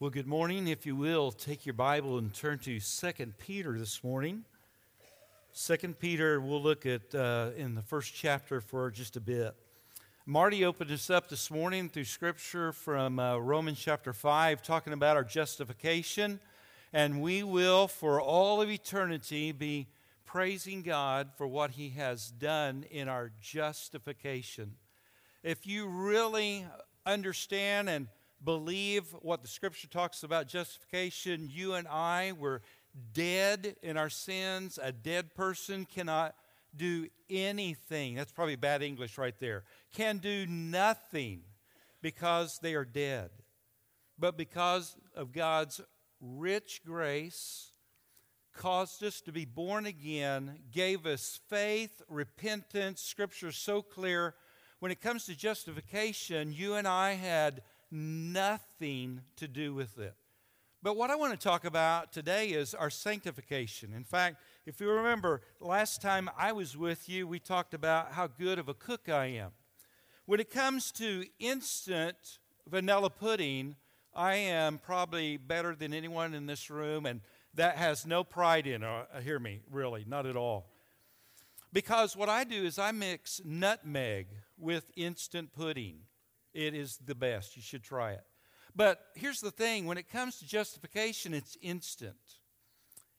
Well, good morning. If you will, take your Bible and turn to 2 Peter this morning. 2 Peter, we'll look at uh, in the first chapter for just a bit. Marty opened us up this morning through scripture from uh, Romans chapter 5, talking about our justification. And we will, for all of eternity, be praising God for what He has done in our justification. If you really understand and believe what the scripture talks about justification, you and I were dead in our sins. A dead person cannot do anything. That's probably bad English right there. Can do nothing because they are dead. But because of God's rich grace, caused us to be born again, gave us faith, repentance. Scripture is so clear. When it comes to justification, you and I had nothing to do with it. But what I want to talk about today is our sanctification. In fact, if you remember, last time I was with you, we talked about how good of a cook I am. When it comes to instant vanilla pudding, I am probably better than anyone in this room, and that has no pride in it. Uh, hear me, really, not at all. Because what I do is I mix nutmeg with instant pudding. It is the best. You should try it. But here's the thing when it comes to justification, it's instant.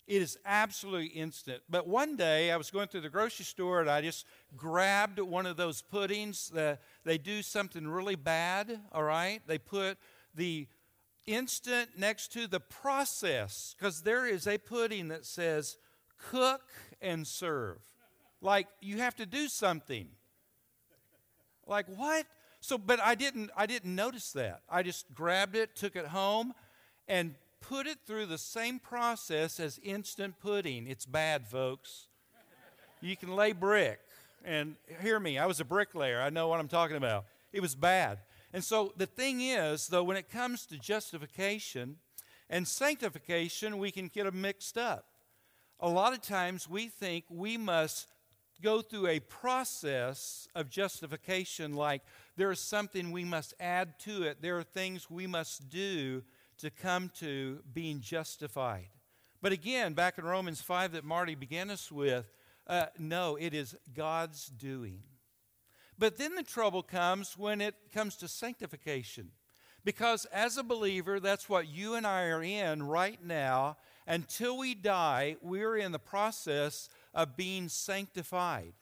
It is absolutely instant. But one day I was going through the grocery store and I just grabbed one of those puddings. That they do something really bad, all right? They put the instant next to the process because there is a pudding that says cook and serve. Like you have to do something. Like what? So, but I didn't, I didn't notice that. I just grabbed it, took it home, and put it through the same process as instant pudding. It's bad, folks. You can lay brick. And hear me, I was a bricklayer. I know what I'm talking about. It was bad. And so the thing is, though, when it comes to justification and sanctification, we can get them mixed up. A lot of times we think we must go through a process of justification like there is something we must add to it, there are things we must do to come to being justified. But again, back in Romans 5 that Marty began us with, uh, no, it is God's doing. But then the trouble comes when it comes to sanctification. Because as a believer, that's what you and I are in right now. Until we die, we're in the process of being sanctified.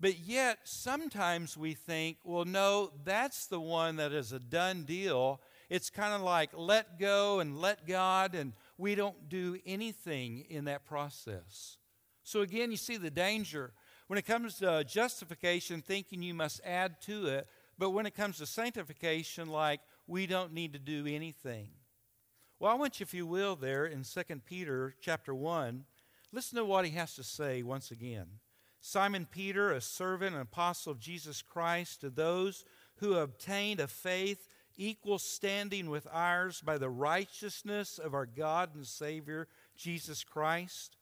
But yet, sometimes we think, well, no, that's the one that is a done deal. It's kind of like let go and let God, and we don't do anything in that process. So, again, you see the danger. When it comes to justification, thinking you must add to it, but when it comes to sanctification, like we don't need to do anything. Well, I want you, if you will, there in 2 Peter chapter 1, Listen to what he has to say once again. Simon Peter, a servant and apostle of Jesus Christ, to those who have obtained a faith equal standing with ours by the righteousness of our God and Savior, Jesus Christ.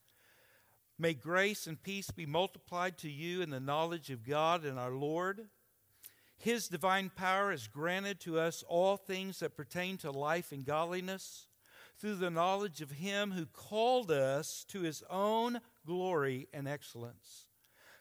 May grace and peace be multiplied to you in the knowledge of God and our Lord. His divine power has granted to us all things that pertain to life and godliness through the knowledge of Him who called us to His own glory and excellence,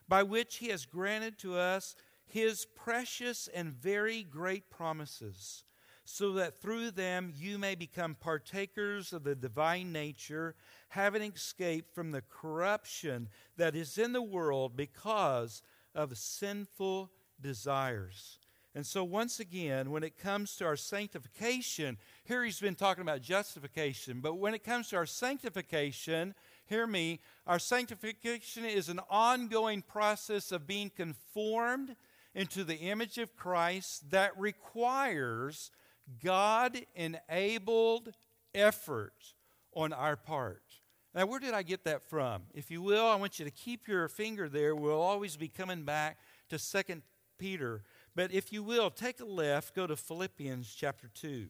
by which He has granted to us His precious and very great promises, so that through them you may become partakers of the divine nature, having escaped from the corruption that is in the world because of sinful desires. And so, once again, when it comes to our sanctification, here he's been talking about justification, but when it comes to our sanctification, hear me, our sanctification is an ongoing process of being conformed into the image of Christ that requires God enabled effort on our part. Now, where did I get that from? If you will, I want you to keep your finger there. We'll always be coming back to 2 Peter but if you will, take a left, go to Philippians chapter 2.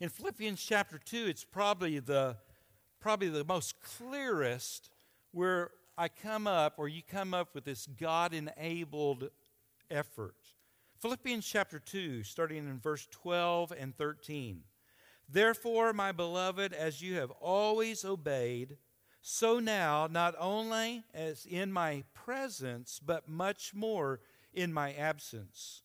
In Philippians chapter 2, it's probably the, probably the most clearest where I come up, or you come up with this God enabled effort. Philippians chapter 2, starting in verse 12 and 13. Therefore, my beloved, as you have always obeyed, so now, not only as in my presence, but much more in my absence.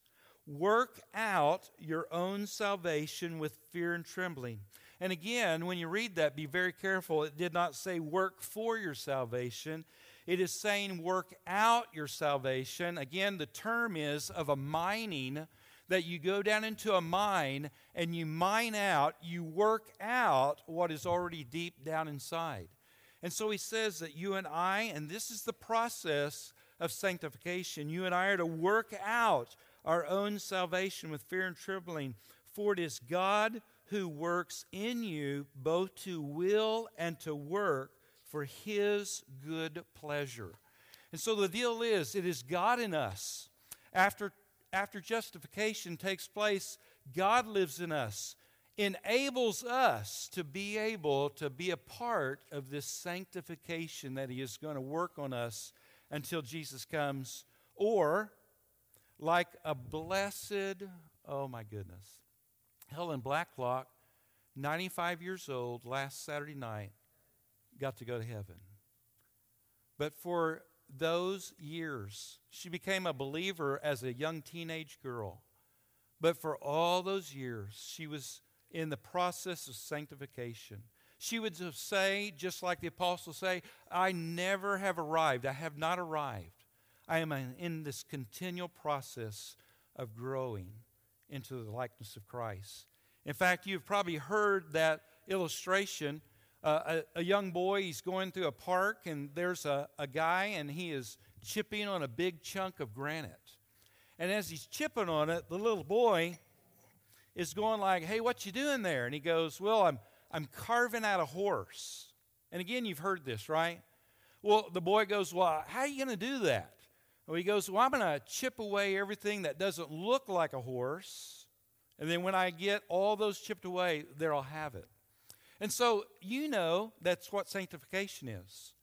Work out your own salvation with fear and trembling. And again, when you read that, be very careful. It did not say work for your salvation, it is saying work out your salvation. Again, the term is of a mining that you go down into a mine and you mine out, you work out what is already deep down inside. And so he says that you and I, and this is the process of sanctification, you and I are to work out our own salvation with fear and trembling. For it is God who works in you both to will and to work for his good pleasure. And so the deal is, it is God in us. After, after justification takes place, God lives in us, enables us to be able to be a part of this sanctification that he is going to work on us until Jesus comes. Or, like a blessed, oh my goodness, Helen Blacklock, 95 years old, last Saturday night, got to go to heaven. But for those years, she became a believer as a young teenage girl. But for all those years, she was in the process of sanctification. She would say, just like the apostles say, I never have arrived. I have not arrived. I am in this continual process of growing into the likeness of Christ. In fact, you've probably heard that illustration. Uh, a, a, young boy, he's going through a park, and there's a, a guy, and he is chipping on a big chunk of granite. And as he's chipping on it, the little boy is going like, "Hey, what you doing there?" And he goes, "Well, I'm I'm carving out a horse." And again, you've heard this, right? Well, the boy goes, "Well, how are you going to do that?" Well, he goes, "Well, I'm going to chip away everything that doesn't look like a horse." And then when I get all those chipped away, there I'll have it. And so you know that's what sanctification is.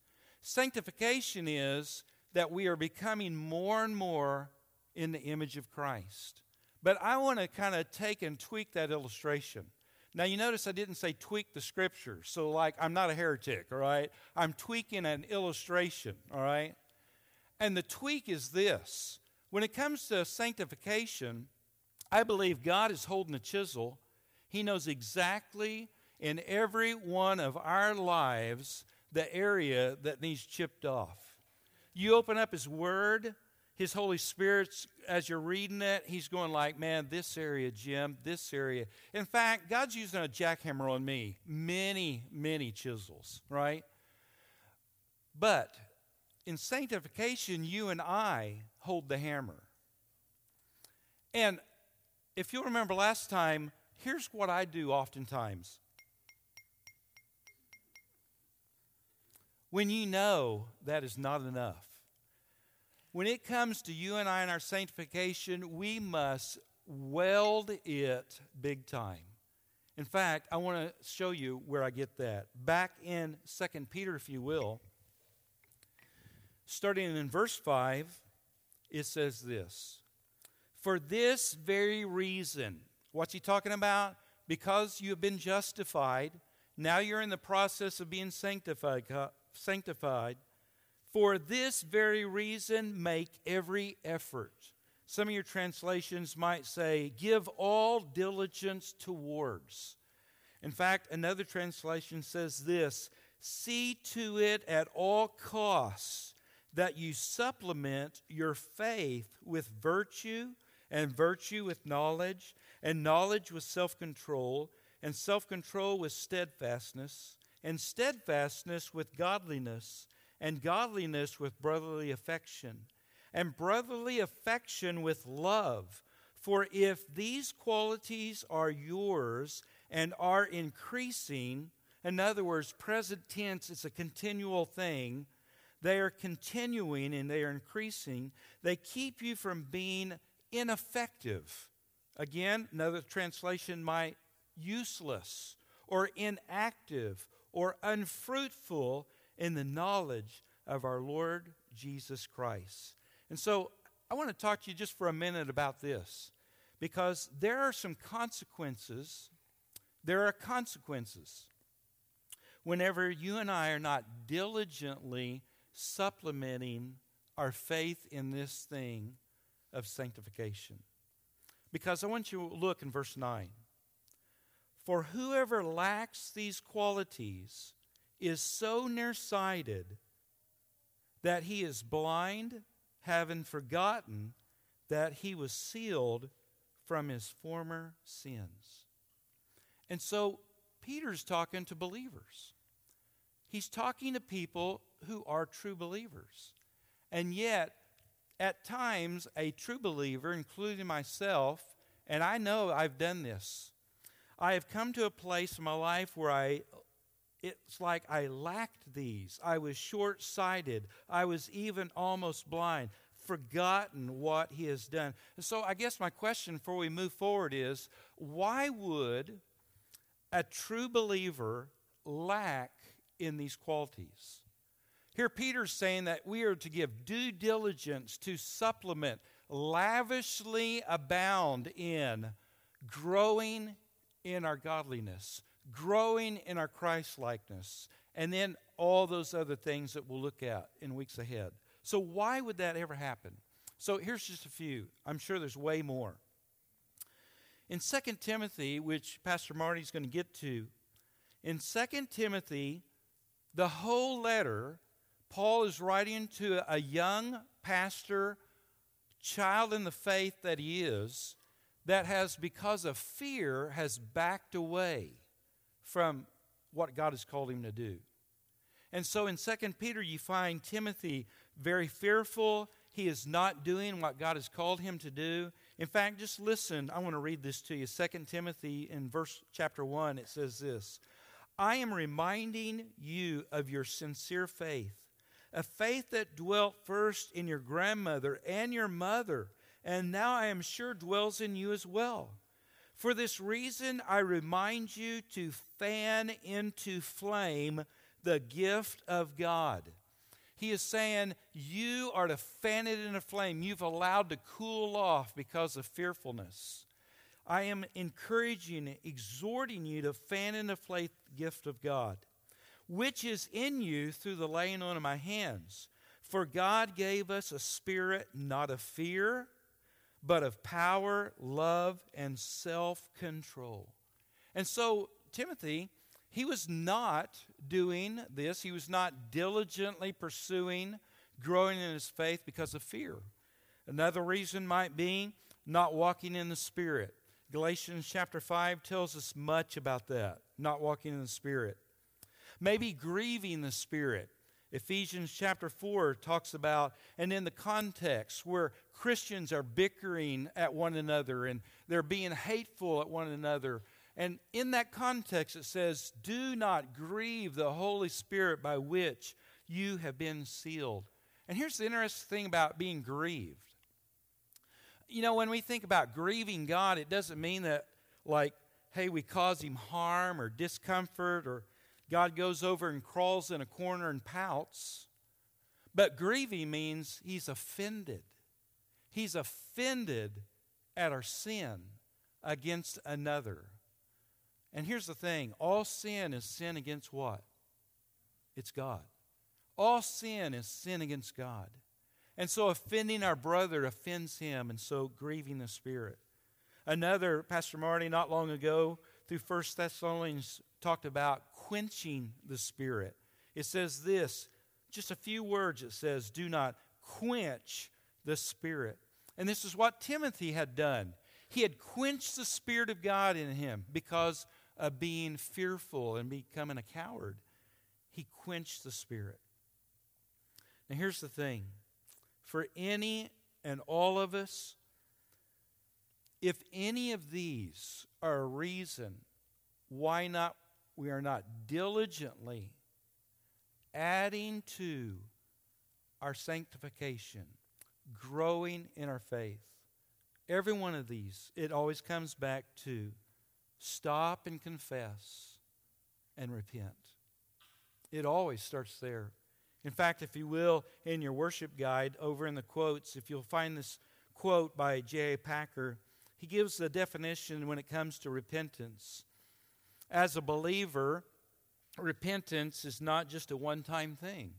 Sanctification is that we are becoming more and more in the image of Christ. But I want to kind of take and tweak that illustration. Now, you notice I didn't say tweak the scripture. So, like, I'm not a heretic, all right? I'm tweaking an illustration, all right? And the tweak is this when it comes to sanctification, I believe God is holding a chisel. He knows exactly in every one of our lives the area that needs chipped off. You open up His Word, His Holy Spirit's, as you're reading it, He's going like, man, this area, Jim, this area. In fact, God's using a jackhammer on me. Many, many chisels, right? But in sanctification, you and I hold the hammer. And if you'll remember last time, here's what I do oftentimes. When you know that is not enough, when it comes to you and I and our sanctification, we must weld it big time. In fact, I want to show you where I get that. Back in 2 Peter, if you will, starting in verse 5, it says this for this very reason. What's he talking about? Because you have been justified, now you're in the process of being sanctified. sanctified. For this very reason, make every effort. Some of your translations might say, give all diligence towards. In fact, another translation says this see to it at all costs that you supplement your faith with virtue and virtue with knowledge, and knowledge with self control, and self control with steadfastness, and steadfastness with godliness, and godliness with brotherly affection, and brotherly affection with love. For if these qualities are yours and are increasing, in other words, present tense, it's a continual thing. They are continuing and they are increasing. They keep you from being ineffective. Again, another translation might useless or inactive or unfruitful in the knowledge of our Lord Jesus Christ. And so I want to talk to you just for a minute about this because there are some consequences There are consequences whenever you and I are not diligently supplementing our faith in this thing of sanctification. Because I want you to look in verse 9. For whoever lacks these qualities is so nearsighted that he is blind, having forgotten that he was sealed from his former sins. And so Peter's talking to believers. He's talking to people who are true believers. And yet, at times, a true believer, including myself, and I know I've done this, I have come to a place in my life where I it's like I lacked these. I was short sighted. I was even almost blind, forgotten what He has done. And so, I guess my question before we move forward is why would a true believer lack in these qualities? Here, Peter's saying that we are to give due diligence to supplement, lavishly abound in growing in our godliness, growing in our Christ likeness, and then all those other things that we'll look at in weeks ahead. So, why would that ever happen? So, here's just a few. I'm sure there's way more. In 2 Timothy, which Pastor Marty's going to get to, in 2 Timothy, the whole letter, Paul is writing to a young pastor, child in the faith that he is, that has, because of fear, has backed away from what God has called him to do. And so in 2 Peter, you find Timothy very fearful. He is not doing what God has called him to do. In fact, just listen. I want to read this to you. 2 Timothy in verse chapter 1, it says this I am reminding you of your sincere faith, a faith that dwelt first in your grandmother and your mother, and now I am sure dwells in you as well. For this reason, I remind you to fan into flame the gift of God. He is saying, You are to fan it in a flame. You've allowed to cool off because of fearfulness. I am encouraging, exhorting you to fan in the flame the gift of God, which is in you through the laying on of my hands. For God gave us a spirit not of fear but of power, love, and self control. And so, Timothy, he was not doing this. He was not diligently pursuing growing in his faith because of fear. Another reason might be not walking in the Spirit. Galatians chapter 5 tells us much about that, not walking in the Spirit. Maybe grieving the Spirit. Ephesians chapter 4 talks about, and in the context where Christians are bickering at one another and they're being hateful at one another. And in that context, it says, Do not grieve the Holy Spirit by which you have been sealed. And here's the interesting thing about being grieved. You know, when we think about grieving God, it doesn't mean that, like, hey, we cause him harm or discomfort or God goes over and crawls in a corner and pouts. But grieving means he's offended. He's offended at our sin against another. And here's the thing all sin is sin against what? It's God. All sin is sin against God. And so offending our brother offends him, and so grieving the Spirit. Another, Pastor Marty, not long ago, through First Thessalonians, talked about quenching the Spirit. It says this, just a few words it says, do not quench the Spirit. And this is what Timothy had done. He had quenched the Spirit of God in him because of being fearful and becoming a coward. He quenched the Spirit. Now, here's the thing for any and all of us, if any of these are a reason why not we are not diligently adding to our sanctification, growing in our faith. Every one of these, it always comes back to stop and confess and repent. It always starts there. In fact, if you will, in your worship guide, over in the quotes, if you'll find this quote by J.I. Packer, he gives the definition when it comes to repentance. As a believer, repentance is not just a one time thing,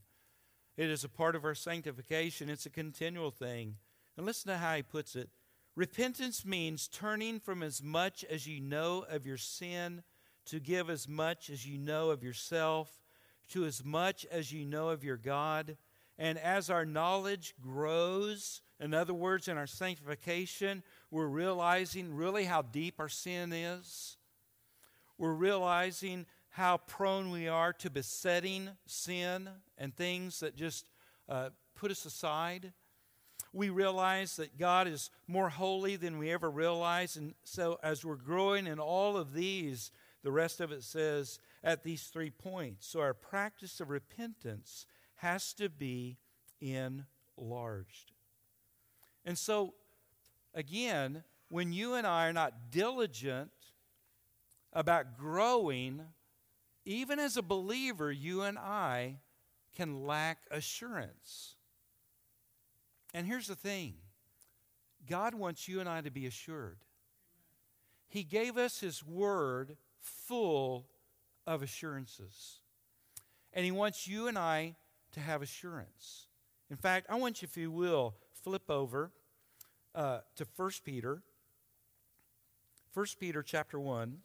it is a part of our sanctification, it's a continual thing. And listen to how he puts it repentance means turning from as much as you know of your sin to give as much as you know of yourself, to as much as you know of your God. And as our knowledge grows, in other words, in our sanctification, we're realizing really how deep our sin is. We're realizing how prone we are to besetting sin and things that just uh, put us aside. We realize that God is more holy than we ever realized. And so, as we're growing in all of these, the rest of it says at these three points. So, our practice of repentance has to be enlarged. And so, again, when you and I are not diligent about growing, even as a believer, you and I can lack assurance. And here's the thing God wants you and I to be assured. He gave us His Word full of assurances. And He wants you and I to have assurance. In fact, I want you, if you will, flip over uh, to 1 Peter. 1 Peter chapter 1.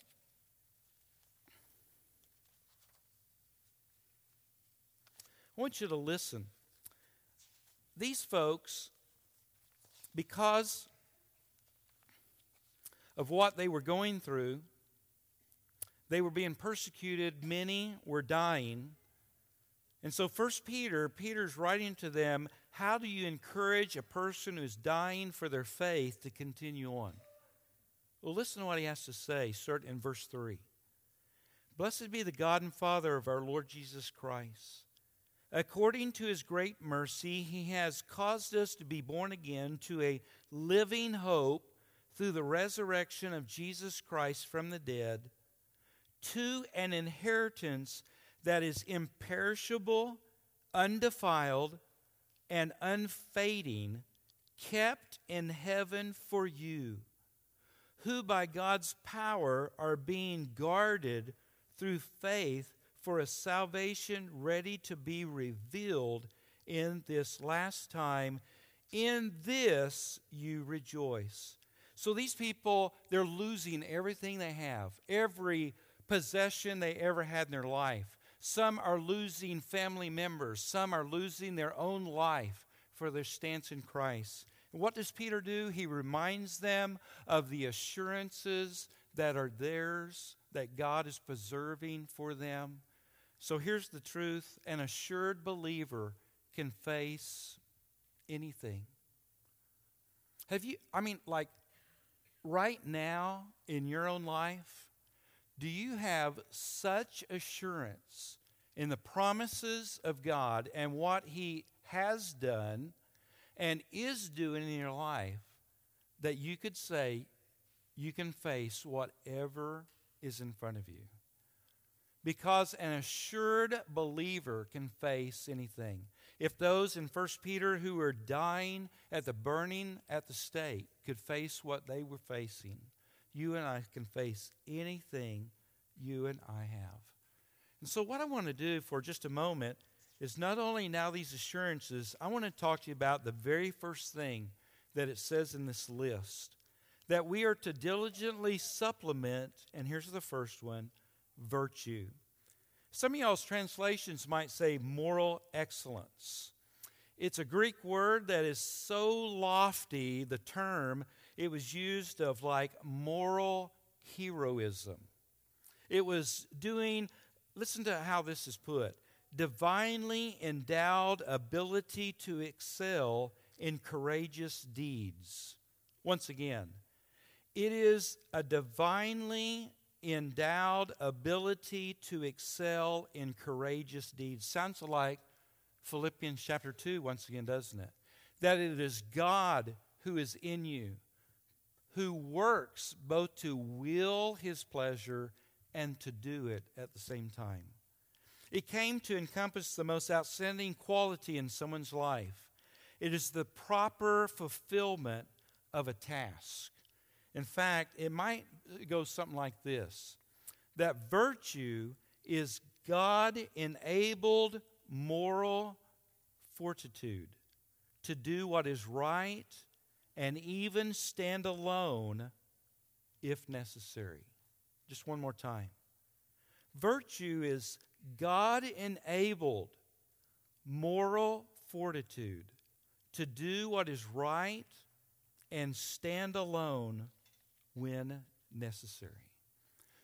Want you to listen. These folks, because of what they were going through, they were being persecuted, many were dying. And so, First Peter, Peter's writing to them, how do you encourage a person who's dying for their faith to continue on? Well, listen to what he has to say, start in verse 3. Blessed be the God and Father of our Lord Jesus Christ. According to his great mercy, he has caused us to be born again to a living hope through the resurrection of Jesus Christ from the dead, to an inheritance that is imperishable, undefiled, and unfading, kept in heaven for you, who by God's power are being guarded through faith for a salvation ready to be revealed in this last time. In this you rejoice. So these people, they're losing everything they have, every possession they ever had in their life. Some are losing family members. Some are losing their own life for their stance in Christ. And what does Peter do? He reminds them of the assurances that are theirs, that God is preserving for them. So here's the truth an assured believer can face anything. Have you, I mean, like right now in your own life, do you have such assurance in the promises of God and what He has done and is doing in your life that you could say you can face whatever is in front of you? Because an assured believer can face anything. If those in 1 Peter who were dying at the burning at the stake could face what they were facing, you and I can face anything you and I have. And so, what I want to do for just a moment is not only now these assurances, I want to talk to you about the very first thing that it says in this list that we are to diligently supplement, and here's the first one virtue. Some of y'all's translations might say moral excellence. It's a Greek word that is so lofty, the term, it was used of like moral heroism. It was doing, listen to how this is put divinely endowed ability to excel in courageous deeds. Once again, it is a divinely endowed ability to excel in courageous deeds. Sounds like Philippians chapter 2, once again, doesn't it? That it is God who is in you, who works both to will his pleasure and to do it at the same time. It came to encompass the most outstanding quality in someone's life. It is the proper fulfillment of a task. In fact, it might go something like this that virtue is God enabled moral fortitude to do what is right and even stand alone if necessary. Just one more time. Virtue is God enabled moral fortitude to do what is right and stand alone when necessary.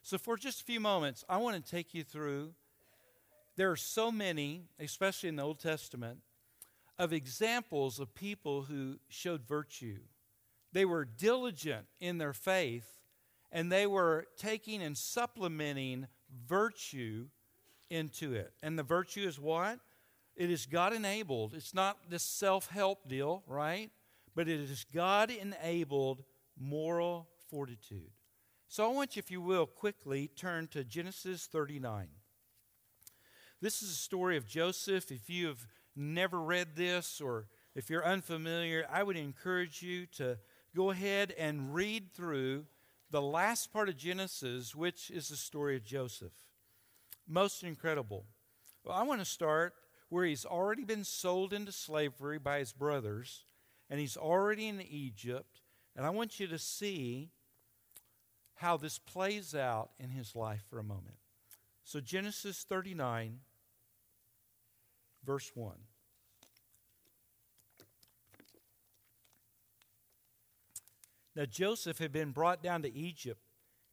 So, for just a few moments, I want to take you through. There are so many, especially in the Old Testament, of examples of people who showed virtue. They were diligent in their faith, and they were taking and supplementing virtue into it. And the virtue is what? It is God enabled. It's not this self help deal, right? But it is God enabled moral fortitude. So I want you, if you will, quickly turn to Genesis 39. This is a story of Joseph. If you have never read this or if you're unfamiliar, I would encourage you to go ahead and read through the last part of Genesis, which is the story of Joseph. Most incredible. Well, I want to start where he's already been sold into slavery by his brothers, and he's already in Egypt. And I want you to see how this plays out in his life for a moment. So, Genesis 39, verse 1. Now, Joseph had been brought down to Egypt,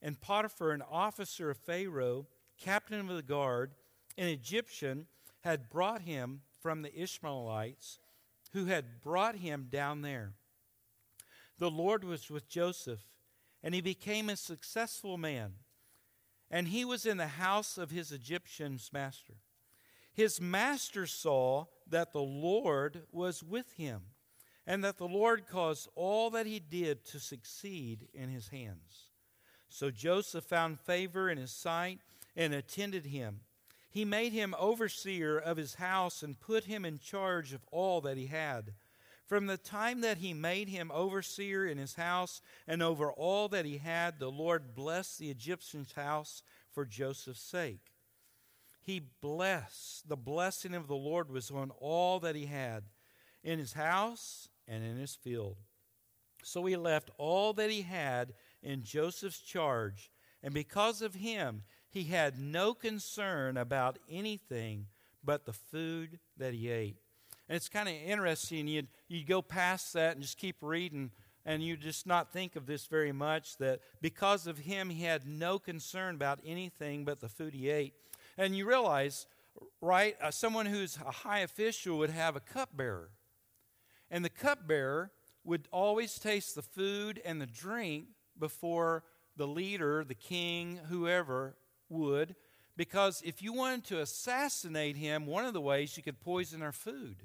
and Potiphar, an officer of Pharaoh, captain of the guard, an Egyptian, had brought him from the Ishmaelites who had brought him down there. The Lord was with Joseph and he became a successful man. And he was in the house of his Egyptian's master. His master saw that the Lord was with him, and that the Lord caused all that he did to succeed in his hands. So Joseph found favor in his sight and attended him. He made him overseer of his house and put him in charge of all that he had. From the time that he made him overseer in his house and over all that he had, the Lord blessed the Egyptian's house for Joseph's sake. He blessed, the blessing of the Lord was on all that he had in his house and in his field. So he left all that he had in Joseph's charge, and because of him, he had no concern about anything but the food that he ate. And it's kind of interesting. You'd, you'd go past that and just keep reading, and you just not think of this very much that because of him, he had no concern about anything but the food he ate. And you realize, right, uh, someone who's a high official would have a cupbearer. And the cupbearer would always taste the food and the drink before the leader, the king, whoever would, because if you wanted to assassinate him, one of the ways you could poison our food.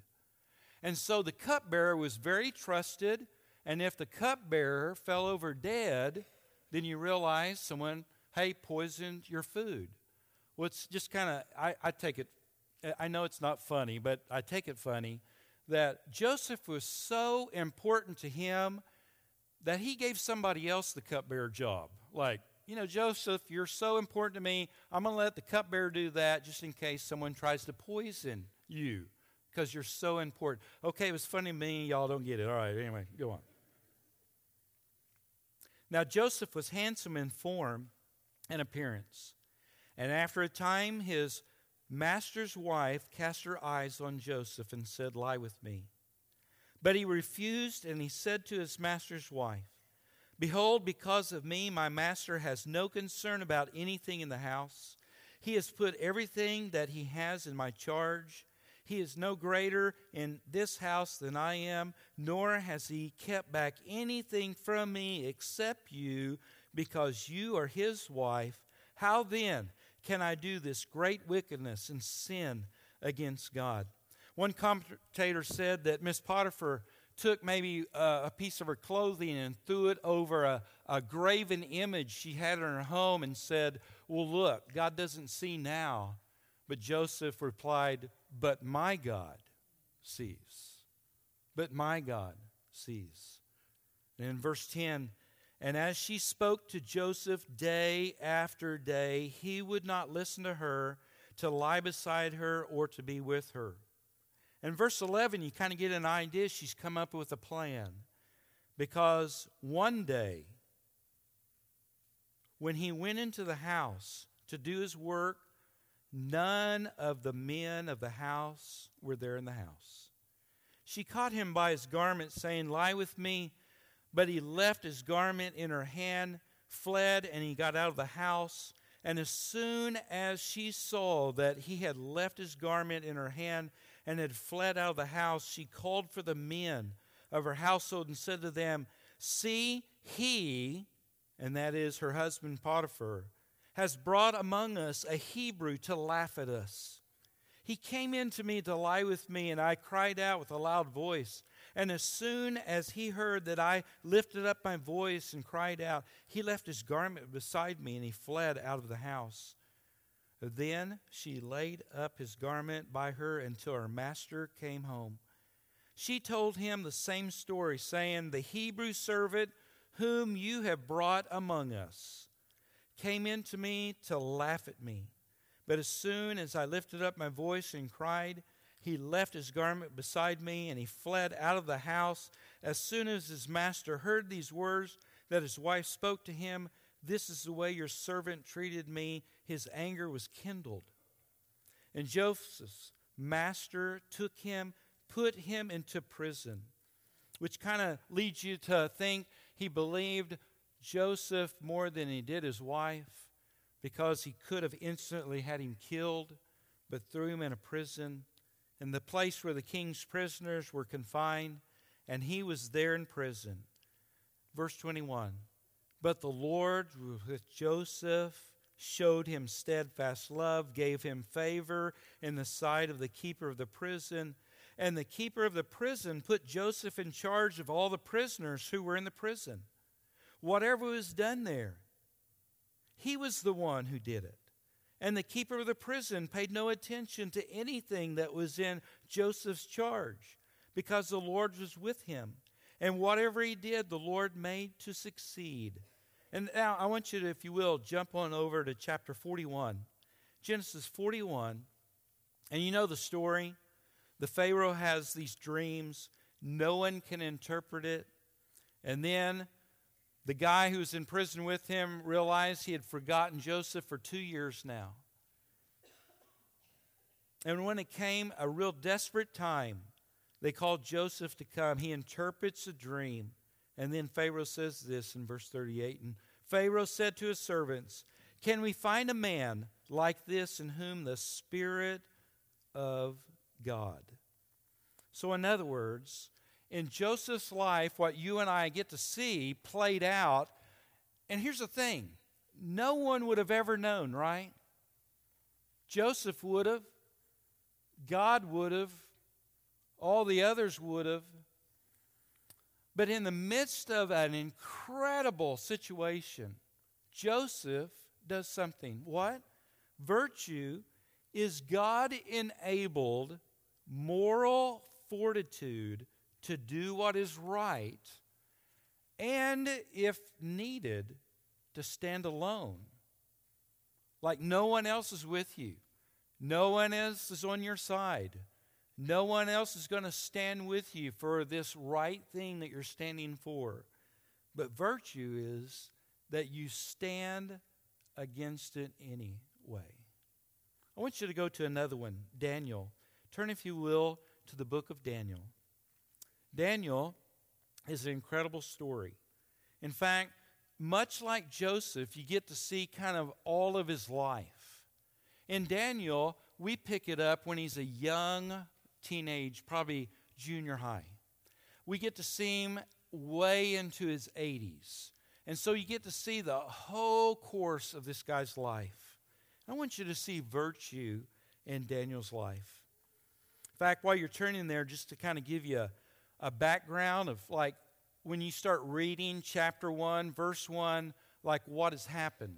And so the cupbearer was very trusted. And if the cupbearer fell over dead, then you realize someone, hey, poisoned your food. Well, it's just kind of, I, I take it, I know it's not funny, but I take it funny that Joseph was so important to him that he gave somebody else the cupbearer job. Like, you know, Joseph, you're so important to me. I'm going to let the cupbearer do that just in case someone tries to poison you because you're so important. Okay, it was funny me. Y'all don't get it. All right, anyway, go on. Now, Joseph was handsome in form and appearance. And after a time, his master's wife cast her eyes on Joseph and said, Lie with me. But he refused, and he said to his master's wife, Behold, because of me, my master has no concern about anything in the house. He has put everything that he has in my charge. He is no greater in this house than I am, nor has he kept back anything from me except you, because you are his wife. How then can I do this great wickedness and sin against God? One commentator said that Miss Potiphar took maybe a, a piece of her clothing and threw it over a, a graven image she had in her home and said, Well, look, God doesn't see now. But Joseph replied, but my God sees. But my God sees. And in verse 10, And as she spoke to Joseph day after day, he would not listen to her, to lie beside her, or to be with her. In verse 11, you kind of get an idea. She's come up with a plan. Because one day, when he went into the house to do his work, none of the men of the house were there in the house. She caught him by his garment, saying, Lie with me. But he left his garment in her hand, fled, and he got out of the house. And as soon as she saw that he had left his garment in her hand and had fled out of the house, she called for the men of her household and said to them, See, he, and that is her husband Potiphar, has brought among us a Hebrew to laugh at us. He came in to me to lie with me, and I cried out with a loud voice. And as soon as he heard that I lifted up my voice and cried out, he left his garment beside me and he fled out of the house. Then she laid up his garment by her until her master came home. She told him the same story, saying, The Hebrew servant whom you have brought among us came in to me to laugh at me. But as soon as I lifted up my voice and cried, he left his garment beside me and he fled out of the house. As soon as his master heard these words that his wife spoke to him, This is the way your servant treated me, his anger was kindled. And Joseph's master took him, put him into prison, which kind of leads you to think he believed Joseph more than he did his wife because he could have instantly had him killed, but threw him in a prison in the place where the king's prisoners were confined, and he was there in prison. Verse 21 But the Lord with Joseph showed him steadfast love, gave him favor in the sight of the keeper of the prison. And the keeper of the prison put Joseph in charge of all the prisoners who were in the prison. Whatever was done there, he was the one who did it. And the keeper of the prison paid no attention to anything that was in Joseph's charge because the Lord was with him. And whatever he did, the Lord made to succeed. And now I want you to, if you will, jump on over to chapter 41. Genesis 41. And you know the story. The Pharaoh has these dreams, no one can interpret it. And then the guy who's in prison with him realized he had forgotten Joseph for two years now. And when it came a real desperate time, they called Joseph to come. He interprets a dream. And then Pharaoh says this in verse 38 And Pharaoh said to his servants, Can we find a man like this in whom the Spirit of God? So, in other words, in Joseph's life, what you and I get to see played out. And here's the thing no one would have ever known, right? Joseph would have, God would have, all the others would have. But in the midst of an incredible situation, Joseph does something. What? Virtue is God enabled moral fortitude to do what is right, and if needed, to stand alone. Like no one else is with you, no one else is on your side. No one else is going to stand with you for this right thing that you're standing for. But virtue is that you stand against it anyway. I want you to go to another one, Daniel. Turn, if you will, to the book of Daniel. Daniel is an incredible story. In fact, much like Joseph, you get to see kind of all of his life. In Daniel, we pick it up when he's a young teenage, probably junior high. We get to see him way into his 80s. And so you get to see the whole course of this guy's life. I want you to see virtue in Daniel's life. In fact, while you're turning there, just to kind of give you a, a background of like when you start reading chapter 1, verse 1, like what has happened.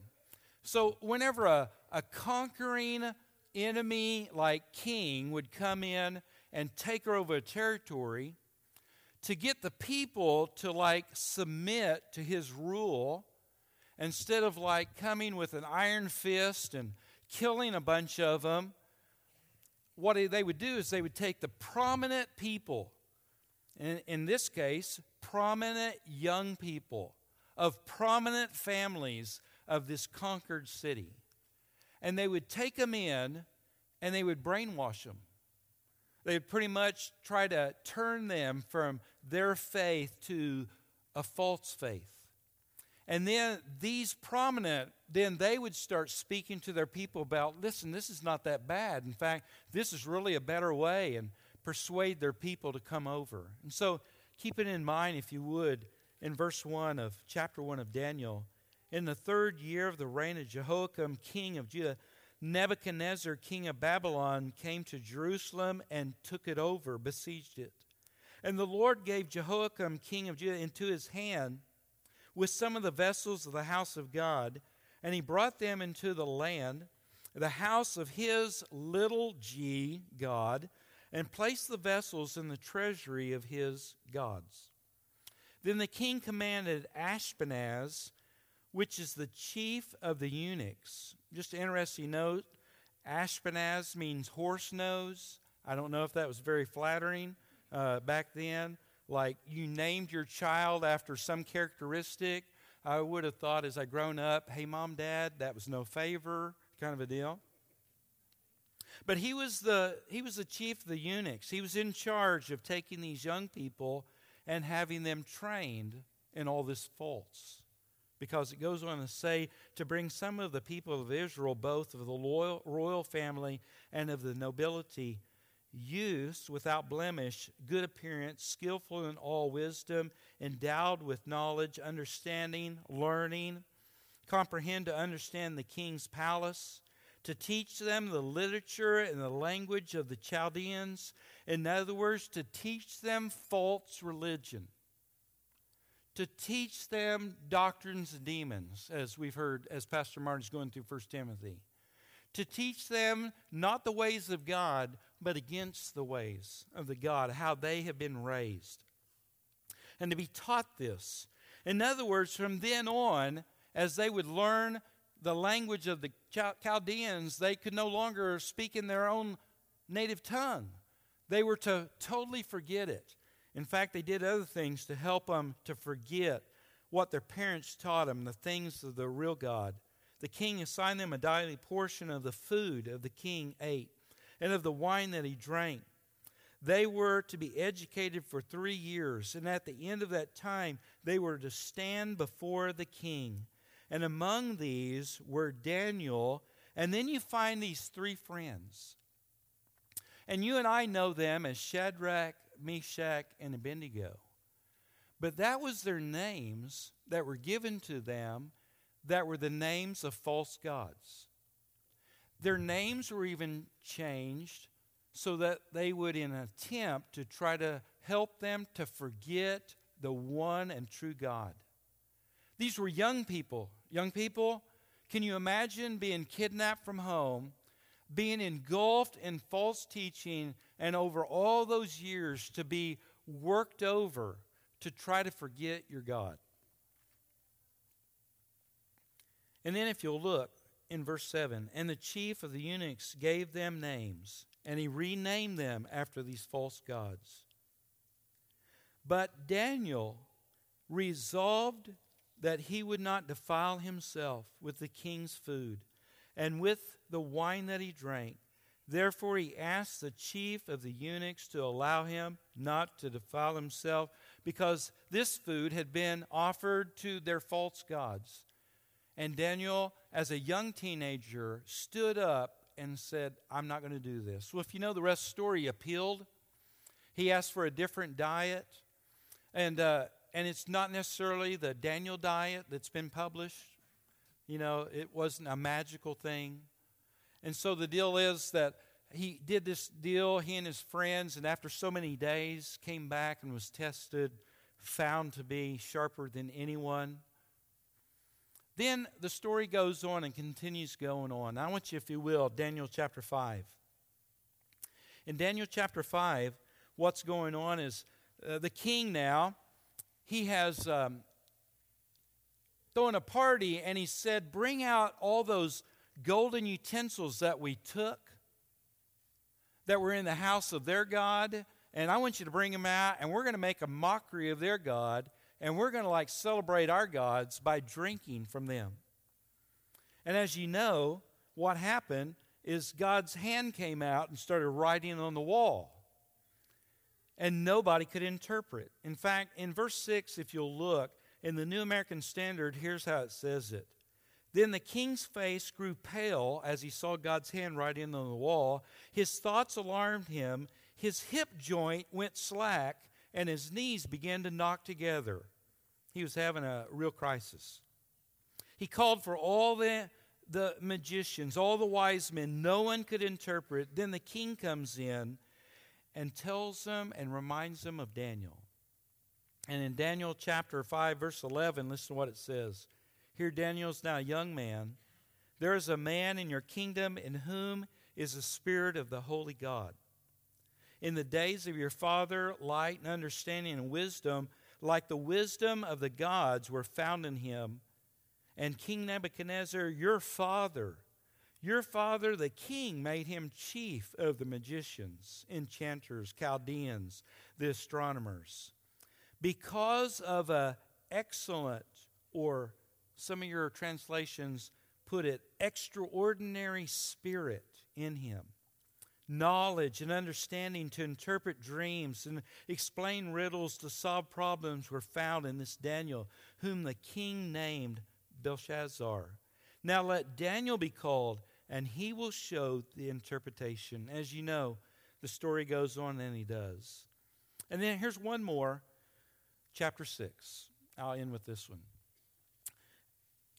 So, whenever a, a conquering enemy like king would come in and take over a territory, to get the people to like submit to his rule instead of like coming with an iron fist and killing a bunch of them what they would do is they would take the prominent people in, in this case prominent young people of prominent families of this conquered city and they would take them in and they would brainwash them they would pretty much try to turn them from their faith to a false faith. And then these prominent, then they would start speaking to their people about, listen, this is not that bad. In fact, this is really a better way, and persuade their people to come over. And so keep it in mind, if you would, in verse 1 of chapter 1 of Daniel. In the third year of the reign of Jehoiakim, king of Judah, Nebuchadnezzar, king of Babylon, came to Jerusalem and took it over, besieged it. And the Lord gave Jehoiakim, king of Judah, into his hand with some of the vessels of the house of God, and he brought them into the land, the house of his little g God, and placed the vessels in the treasury of his gods. Then the king commanded Ashpenaz, which is the chief of the eunuchs. Just interesting note Ashpenaz means horse nose. I don't know if that was very flattering uh, back then. Like you named your child after some characteristic. I would have thought as I grown up, hey, mom, dad, that was no favor, kind of a deal. But he was the he was the chief of the eunuchs. He was in charge of taking these young people and having them trained in all this false because it goes on to say to bring some of the people of Israel, both of the loyal, royal family and of the nobility, youths without blemish, good appearance, skillful in all wisdom, endowed with knowledge, understanding, learning, comprehend to understand the king's palace, to teach them the literature and the language of the Chaldeans. In other words, to teach them false religion to teach them doctrines of demons, as we've heard as Pastor Martin's going through 1 Timothy. To teach them not the ways of God, but against the ways of the God, how they have been raised. And to be taught this. In other words, from then on, as they would learn the language of the Chaldeans, they could no longer speak in their own native tongue. They were to totally forget it. In fact, they did other things to help them to forget what their parents taught them, the things of the real God. The king assigned them a daily portion of the food of the king ate and of the wine that he drank. They were to be educated for three years, and at the end of that time, they were to stand before the king. And among these were Daniel, and then you find these three friends. And you and I know them as Shadrach, Meshach, and Abednego. But that was their names that were given to them that were the names of false gods. Their names were even changed so that they would, in an attempt to try to help them to forget the one and true God. These were young people. Young people, can you imagine being kidnapped from home, being engulfed in false teaching, and over all those years to be worked over to try to forget your God. And then, if you'll look in verse 7, and the chief of the eunuchs gave them names, and he renamed them after these false gods. But Daniel resolved that he would not defile himself with the king's food and with the wine that he drank. Therefore, he asked the chief of the eunuchs to allow him not to defile himself, because this food had been offered to their false gods. And Daniel, as a young teenager, stood up and said, I'm not going to do this. Well, if you know the rest of the story, he appealed. He asked for a different diet. And, uh, and it's not necessarily the Daniel diet that's been published. You know, it wasn't a magical thing. And so the deal is that he did this deal, he and his friends, and after so many days came back and was tested, found to be sharper than anyone. Then the story goes on and continues going on. I want you, if you will, Daniel chapter 5. In Daniel chapter 5, what's going on is uh, the king now, he has um, thrown a party and he said, Bring out all those golden utensils that we took that were in the house of their God, and I want you to bring them out, and we're going to make a mockery of their God, and we're going to like celebrate our gods by drinking from them. And as you know, what happened is God's hand came out and started writing on the wall. And nobody could interpret. In fact, in verse 6, if you'll look, in the New American Standard, here's how it says it. Then the king's face grew pale as he saw God's hand writing on the wall. His thoughts alarmed him. His hip joint went slack, and his knees began to knock together. He was having a real crisis. He called for all the, the magicians, all the wise men. No one could interpret. Then the king comes in and tells them and reminds them of Daniel. And in Daniel chapter 5, verse 11, listen to what it says. Here, Daniel's now a young man. There is a man in your kingdom in whom is the Spirit of the Holy God. In the days of your father, light and understanding and wisdom, like the wisdom of the gods, were found in him. And King Nebuchadnezzar, your father, your father, the king, made him chief of the magicians, enchanters, Chaldeans, the astronomers. Because of a excellent or some of your translations put it, extraordinary spirit in him. Knowledge and understanding to interpret dreams and explain riddles to solve problems were found in this Daniel, whom the king named Belshazzar. Now let Daniel be called, and he will show the interpretation. As you know, the story goes on, and he does. And then here's one more, chapter 6. I'll end with this one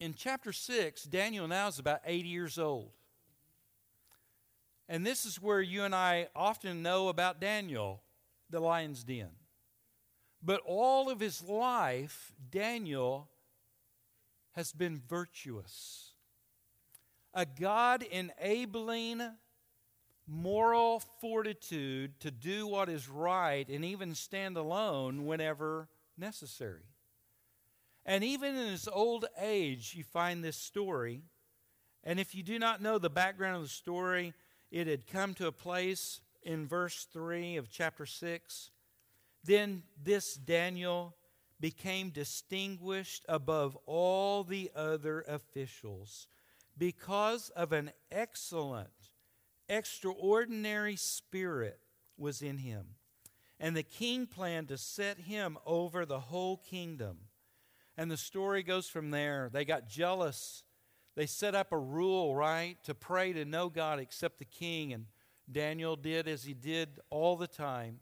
in chapter 6, Daniel now is about 80 years old. And this is where you and I often know about Daniel, the lion's den. But all of his life, Daniel has been virtuous. A God enabling moral fortitude to do what is right and even stand alone whenever necessary. And even in his old age, you find this story. And if you do not know the background of the story, it had come to a place in verse 3 of chapter 6. Then this Daniel became distinguished above all the other officials because of an excellent, extraordinary spirit was in him. And the king planned to set him over the whole kingdom. And the story goes from there. They got jealous. They set up a rule, right, to pray to no God except the king. And Daniel did as he did all the time,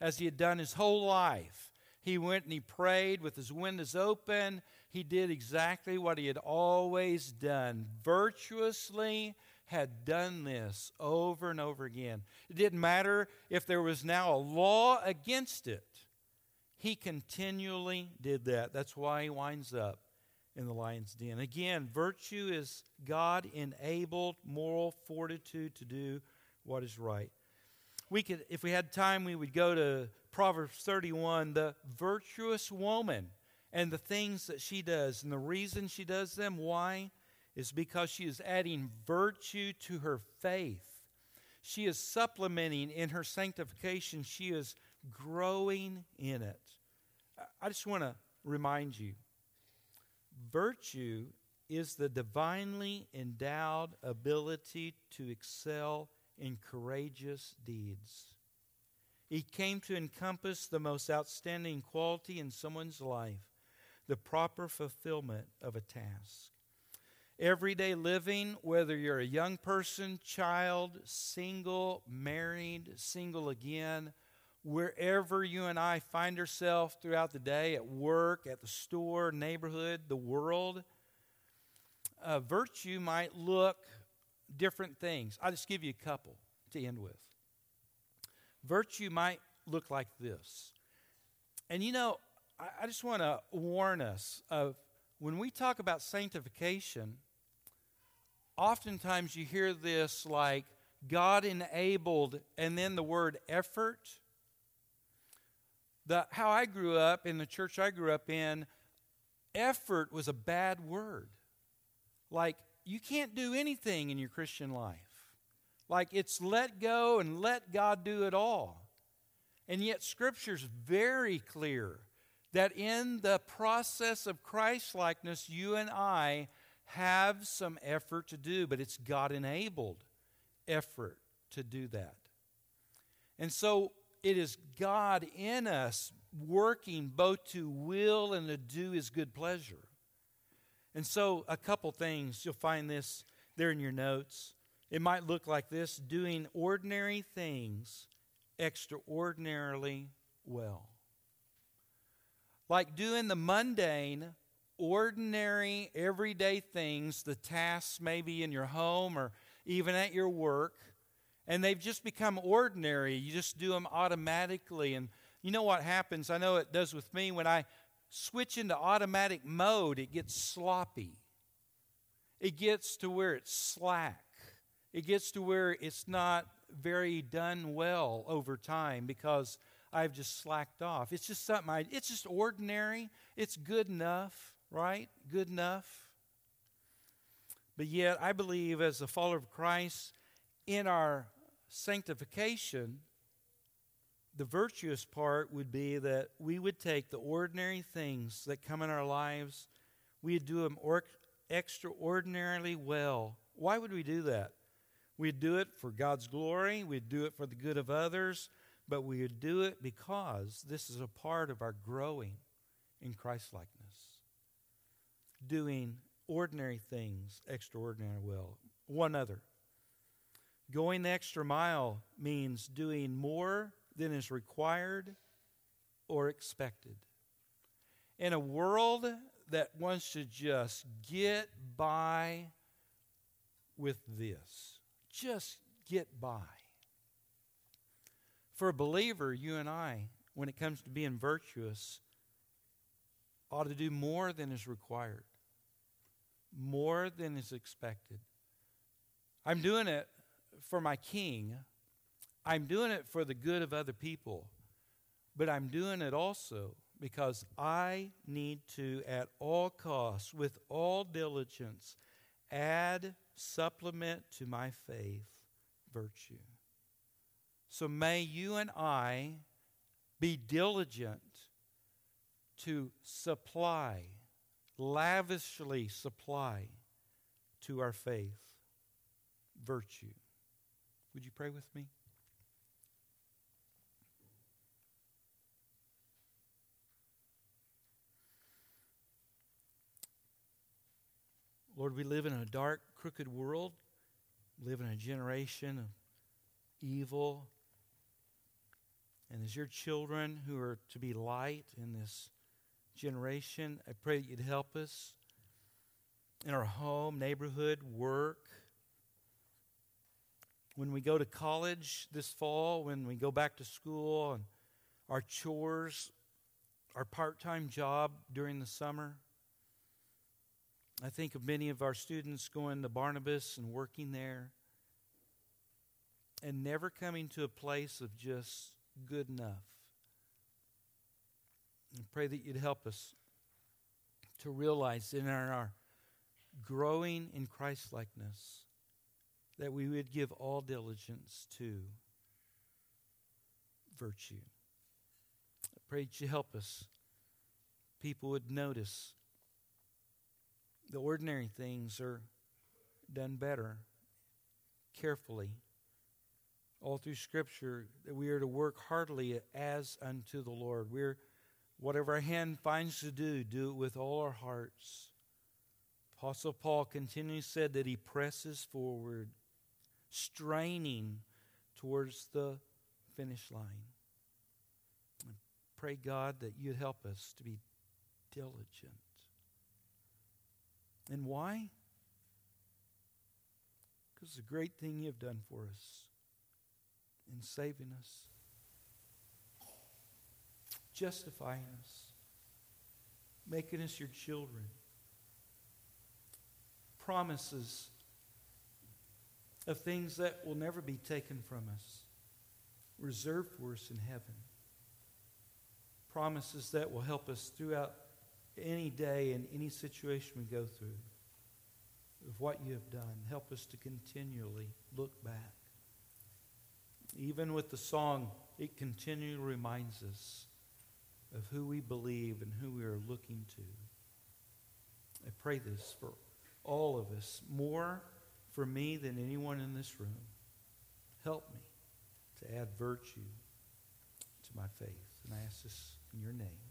as he had done his whole life. He went and he prayed with his windows open. He did exactly what he had always done, virtuously had done this over and over again. It didn't matter if there was now a law against it. He continually did that. That's why he winds up in the lion's den. Again, virtue is God enabled moral fortitude to do what is right. We could, if we had time, we would go to Proverbs 31, the virtuous woman and the things that she does. And the reason she does them, why? Is because she is adding virtue to her faith. She is supplementing in her sanctification. She is growing in it. I just want to remind you virtue is the divinely endowed ability to excel in courageous deeds. It came to encompass the most outstanding quality in someone's life the proper fulfillment of a task. Everyday living, whether you're a young person, child, single, married, single again, wherever you and I find ourselves throughout the day, at work, at the store, neighborhood, the world, uh, virtue might look different things. I'll just give you a couple to end with. Virtue might look like this. And you know, I, just want to warn us of when we talk about sanctification, oftentimes you hear this like God enabled, and then the word effort the, how I grew up in the church I grew up in, effort was a bad word. Like, you can't do anything in your Christian life. Like, it's let go and let God do it all. And yet, Scripture's very clear that in the process of Christ likeness, you and I have some effort to do, but it's God enabled effort to do that. And so it is God in us working both to will and to do his good pleasure. And so, a couple things, you'll find this there in your notes. It might look like this doing ordinary things extraordinarily well. Like doing the mundane, ordinary, everyday things, the tasks maybe in your home or even at your work, and they've just become ordinary. You just do them automatically. And you know what happens? I know it does with me. When I switch into automatic mode, it gets sloppy. It gets to where it's slack. It gets to where it's not very done well over time because I've just slacked off. It's just something I, it's just ordinary. It's good enough, right? Good enough. But yet, I believe as a follower of Christ, in our sanctification, the virtuous part would be that we would take the ordinary things that come in our lives, we'd do them or- extraordinarily well. Why would we do that? We'd do it for God's glory, we'd do it for the good of others, but we do it because this is a part of our growing in Christlikeness. Doing ordinary things extraordinarily well. One other. Going the extra mile means doing more than is required or expected. In a world that wants to just get by with this, just get by. For a believer, you and I, when it comes to being virtuous, ought to do more than is required, more than is expected. I'm doing it for my king. I'm doing it for the good of other people. But I'm doing it also because I need to, at all costs, with all diligence, add, supplement to my faith virtue. So may you and I be diligent to supply, lavishly supply to our faith virtue. Would you pray with me? Lord, we live in a dark, crooked world. We live in a generation of evil. And as your children who are to be light in this generation, I pray that you'd help us in our home, neighborhood, work, when we go to college this fall, when we go back to school, and our chores, our part time job during the summer. I think of many of our students going to Barnabas and working there and never coming to a place of just good enough. And pray that you'd help us to realize in our, growing in Christ likeness that we would give all diligence to virtue. I pray that you help us. People would notice the ordinary things are done better, carefully. All through Scripture, that we are to work heartily as unto the Lord. We're whatever our hand finds to do, do it with all our hearts. Apostle Paul continually said that he presses forward straining towards the finish line. I pray, God, that you'd help us to be diligent. And why? Because the great thing you've done for us in saving us, justifying us, making us your children, promises of things that will never be taken from us, reserved for us in heaven. promises that will help us throughout any day and any situation we go through of what you have done. Help us to continually look back. Even with the song, it continually reminds us of who we believe and who we are looking to. I pray this for all of us, more for me than anyone in this room. Help me to add virtue to my faith. And I ask this in your name.